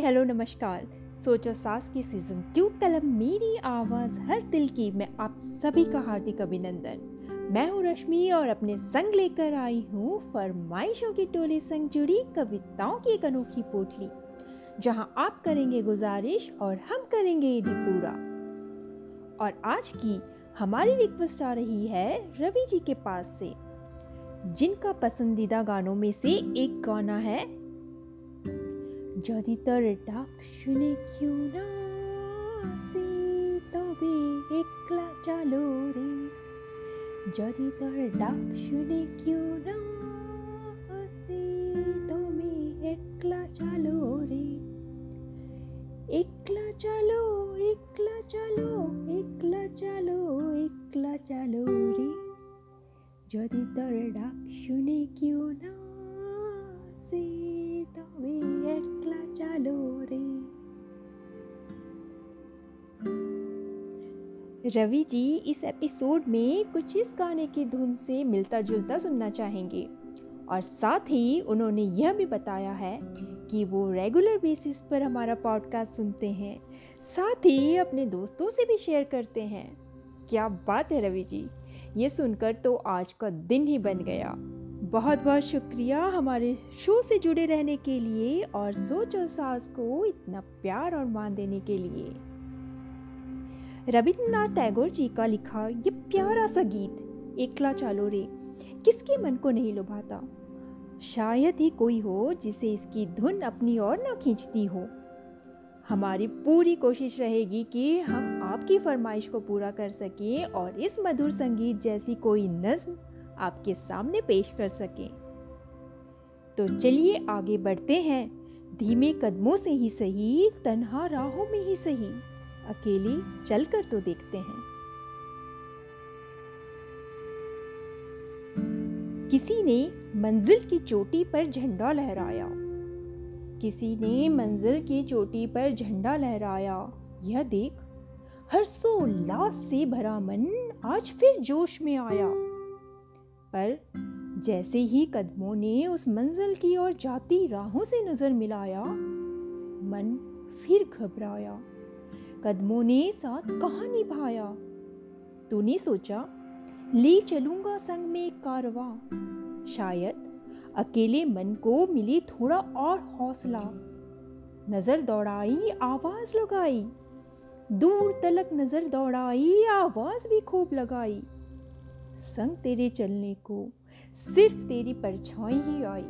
Hello, नमस्कार। सोचो सास की सीज़न टू कलम मेरी आवाज़ हर दिल की। मैं आप सभी का हार्दिक अभिनंदन। मैं हूँ रश्मि और अपने संग लेकर आई हूँ फरमाइशों की टोली संग जुड़ी कविताओं की एक अनोखी पोटली, जहाँ आप करेंगे गुजारिश और हम करेंगे यदि पूरा। और आज की हमारी रिक्वेस्ट आ रही है रवि जी के पास से, जिनका पसंदीदा गानों में से एक गाना है যদি তোর ডাক শুনে কেউ না আসে, তবে একলা চালো রে। যদি তোর ডাক শুনে কেউ না रवि जी, इस एपिसोड में कुछ इस गाने की धुन से मिलता जुलता सुनना चाहेंगे। और साथ ही उन्होंने यह भी बताया है कि वो रेगुलर बेसिस पर हमारा पॉडकास्ट सुनते हैं। साथ ही अपने दोस्तों से भी शेयर करते हैं। क्या बात है रवि जी, ये सुनकर तो आज का दिन ही बन गया। बहुत बहुत शुक्रिया हमारे शो से जुड़े रहने के लिए और सोच और सास को इतना प्यार और मान देने के लिए। रविन्द्रनाथ टैगोर जी का लिखा ये प्यारा सा गीत, एकला चालो रे, किसके मन को नहीं लुभाता? शायद ही कोई हो जिसे इसकी धुन अपनी ओर ना खींचती हो। हमारी पूरी कोशिश रहेगी कि हम आपकी फरमाइश को पूरा कर सकें और इस मधुर संगीत जैसी कोई नज्म आपके सामने पेश कर सकें। तो चलिए आगे बढ़ते हैं। धीमे कदमों से ही सही, तन्हा राहों में ही सही। अकेले चलकर तो देखते हैं। किसी ने मंजिल की चोटी पर झंडा लहराया। किसी ने मंजिल की चोटी पर झंडा लहराया। यह देख हर्षोल्लास से भरा मन आज फिर जोश में आया। पर जैसे ही कदमों ने उस मंजिल की ओर जाती राहों से नज़र मिलाया, मन फिर घबराया। कदमों ने साथ कहा निभाया। तूने सोचा, ले चलूँगा संग में कारवा। शायद अकेले मन को मिली थोड़ा और हौसला। नज़र दौड़ाई, आवाज़ लगाई। दूर तलक नज़र दौड़ाई, आवाज़ भी खूब लगाई। संग तेरे चलने को सिर्फ़ तेरी परछाई ही आई।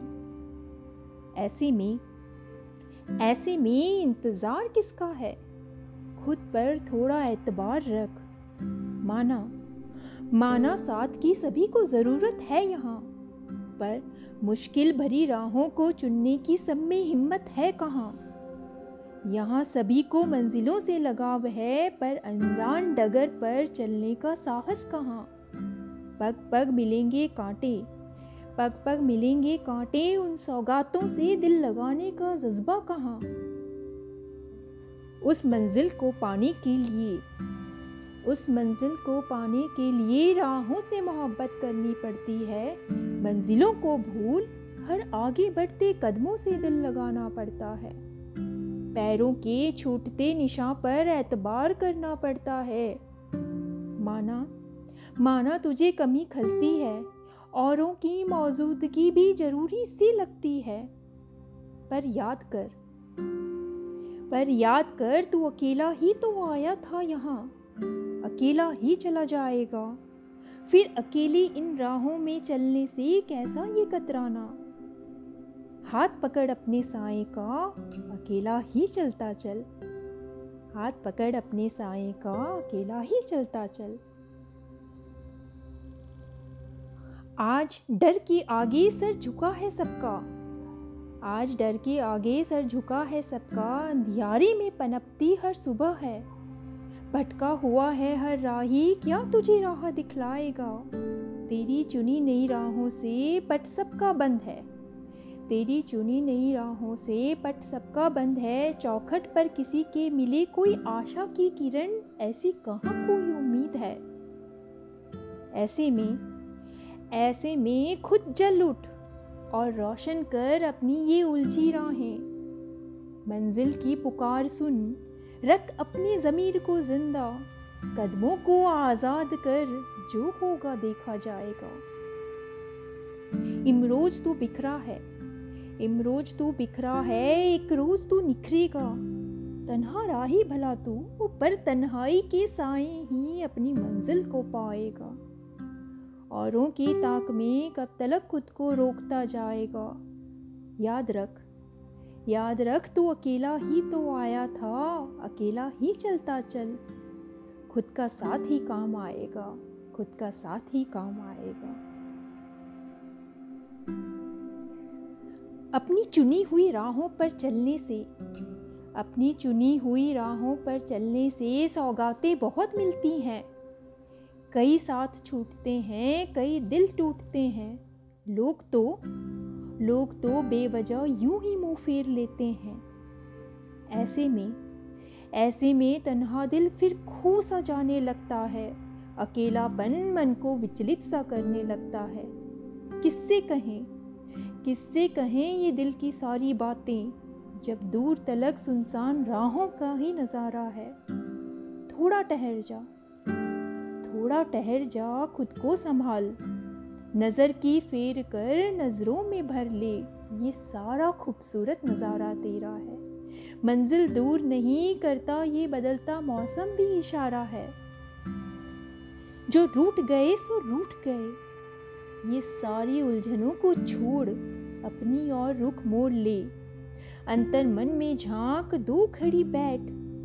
ऐसे में ऐसे में इंतज़ार किसका है? खुद पर थोड़ा एतबार रख। माना माना साथ की सभी को ज़रूरत है यहाँ, पर मुश्किल भरी राहों को चुनने की सब में हिम्मत है कहाँ? यहाँ सभी को मंजिलों से लगाव है, पर अनजान डगर पर चलने का साहस कहाँ? पग पग मिलेंगे कांटे, पग पग मिलेंगे कांटे उन सौगातों से दिल लगाने का जज्बा कहाँ? उस मंजिल को पाने के लिए। उस मंजिल को पाने के लिए राहों से मोहब्बत करनी पड़ती है। मंजिलों को भूल हर आगे बढ़ते कदमों से दिल लगाना पड़ता है। पैरों के छूटते निशान पर एतबार करना पड़ता है। माना माना तुझे कमी खलती है, औरों की मौजूदगी भी ज़रूरी सी लगती है। पर याद कर पर याद कर, तू अकेला ही तो आया था यहाँ। अकेला ही चला जाएगा। फिर अकेली इन राहों में चलने से कैसा ये कतराना? हाथ पकड़ अपने साए का, अकेला ही चलता चल। हाथ पकड़ अपने साए का, अकेला ही चलता चल। आज डर के आगे सर झुका है सबका। आज डर के आगे सर झुका है सबका, अंधियारे में पनपती हर सुबह है। भटका हुआ है हर राही, क्या तुझे राह दिखलाएगा? तेरी चुनी नई राहों से पट सबका बंद है। तेरी चुनी नई राहों से पट सबका बंद है। चौखट पर किसी के मिले कोई आशा की किरण, ऐसी कहाँ कोई उम्मीद है? ऐसे में ऐसे में खुद जल उठ और रोशन कर अपनी ये उलझी राहें। मंजिल की पुकार सुन, रख अपनी ज़मीर को ज़िंदा। कदमों को आज़ाद कर जो होगा देखा जाएगा। इमरोज तू बिखरा है, इमरोज तू बिखरा है, एक रोज तू निखरेगा। तन्हा राही भला तू ऊपर तन्हाई के साए ही अपनी मंजिल को पाएगा। औरों की ताक में कब तलक खुद को रोकता जाएगा। याद रख याद रख तू अकेला ही तो आया था, अकेला ही चलता चल। खुद का साथ ही काम आएगा, खुद का साथ ही काम आएगा। अपनी चुनी हुई राहों पर चलने से, अपनी चुनी हुई राहों पर चलने से सौगातें बहुत मिलती हैं। कई साथ छूटते हैं, कई दिल टूटते हैं। लोग तो लोग तो बेवजह यूँ ही मुँह फेर लेते हैं। ऐसे में ऐसे में तन्हा दिल फिर खो सा जाने लगता है। अकेलापन मन को विचलित सा करने लगता है। किससे कहें किससे कहें ये दिल की सारी बातें, जब दूर तलक सुनसान राहों का ही नज़ारा है। थोड़ा ठहर जा। थोड़ा ठहर जा, खुद को संभाल। नज़र की फेर कर नज़रों में भर ले। ये सारा खूबसूरत नज़ारा तेरा है। मंजिल दूर नहीं करता, ये बदलता मौसम भी इशारा है। जो रूट गए, सो रूट गए। ये सारी उलझनों को छोड़, अपनी और रुख मोड़ ले। अंतर मन में झाँक, दो खड़ी बैठ।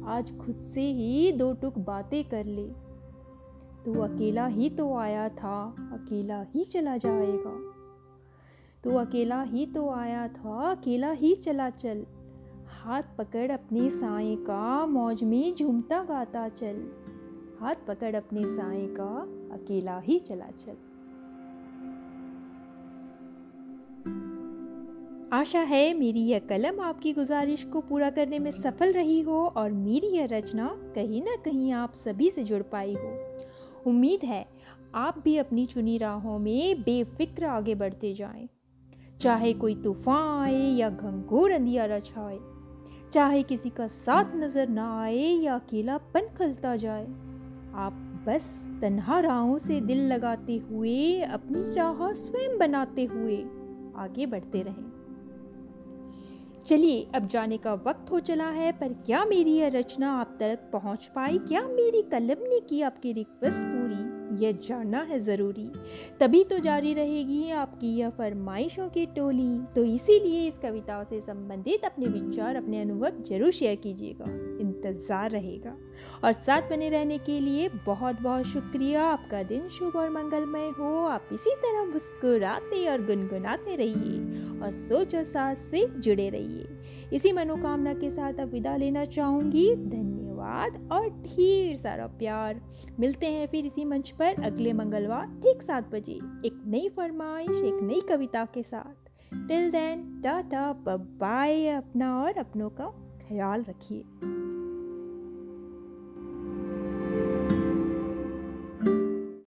आज खुद से ही दो टुक बातें कर ले। तू अकेला ही तो आया था, अकेला ही चला जाएगा। तू अकेला ही तो आया था, अकेला ही चला चल। हाथ पकड़ अपने साए का, मौज में झूमता गाता चल। हाथ पकड़ अपने साए का, अकेला ही चला चल। आशा है मेरी यह कलम आपकी गुजारिश को पूरा करने में सफल रही हो और मेरी यह रचना कहीं ना कहीं आप सभी से जुड़ पाई हो। उम्मीद है आप भी अपनी चुनी राहों में बेफिक्र आगे बढ़ते जाएँ। चाहे कोई तूफ़ान आए या घंघोर अंधियारा छाए, चाहे किसी का साथ नज़र ना आए या अकेलापन खलता जाए, आप बस तन्हा राहों से दिल लगाते हुए अपनी राह स्वयं बनाते हुए आगे बढ़ते रहें चलिए, अब जाने का वक्त हो चला है, पर क्या मेरी यह रचना आप तक पहुँच पाई? क्या मेरी कलम ने की आपकी रिक्वेस्ट पूरी? यह जानना है ज़रूरी। तभी तो जारी रहेगी आपकी यह फरमाइशों की टोली। तो इसीलिए इस कविता से संबंधित अपने विचार, अपने अनुभव ज़रूर शेयर कीजिएगा। इंतज़ार रहेगा। और साथ बने रहने के लिए बहुत बहुत शुक्रिया। आपका दिन शुभ और मंगलमय हो। आप इसी तरह मुस्कुराते और गुनगुनाते रहिए। और सोच और साथ से जुड़े रहिए। इसी मनोकामना के साथ अब विदा लेना चाहूँगी। धन्यवाद और ढेर सारा प्यार। मिलते हैं फिर इसी मंच पर अगले मंगलवार ठीक सात बजे एक नई फरमाइश, एक नई कविता के साथ। टिल देन टाटा बाय अपना और अपनों का ख्याल रखिए।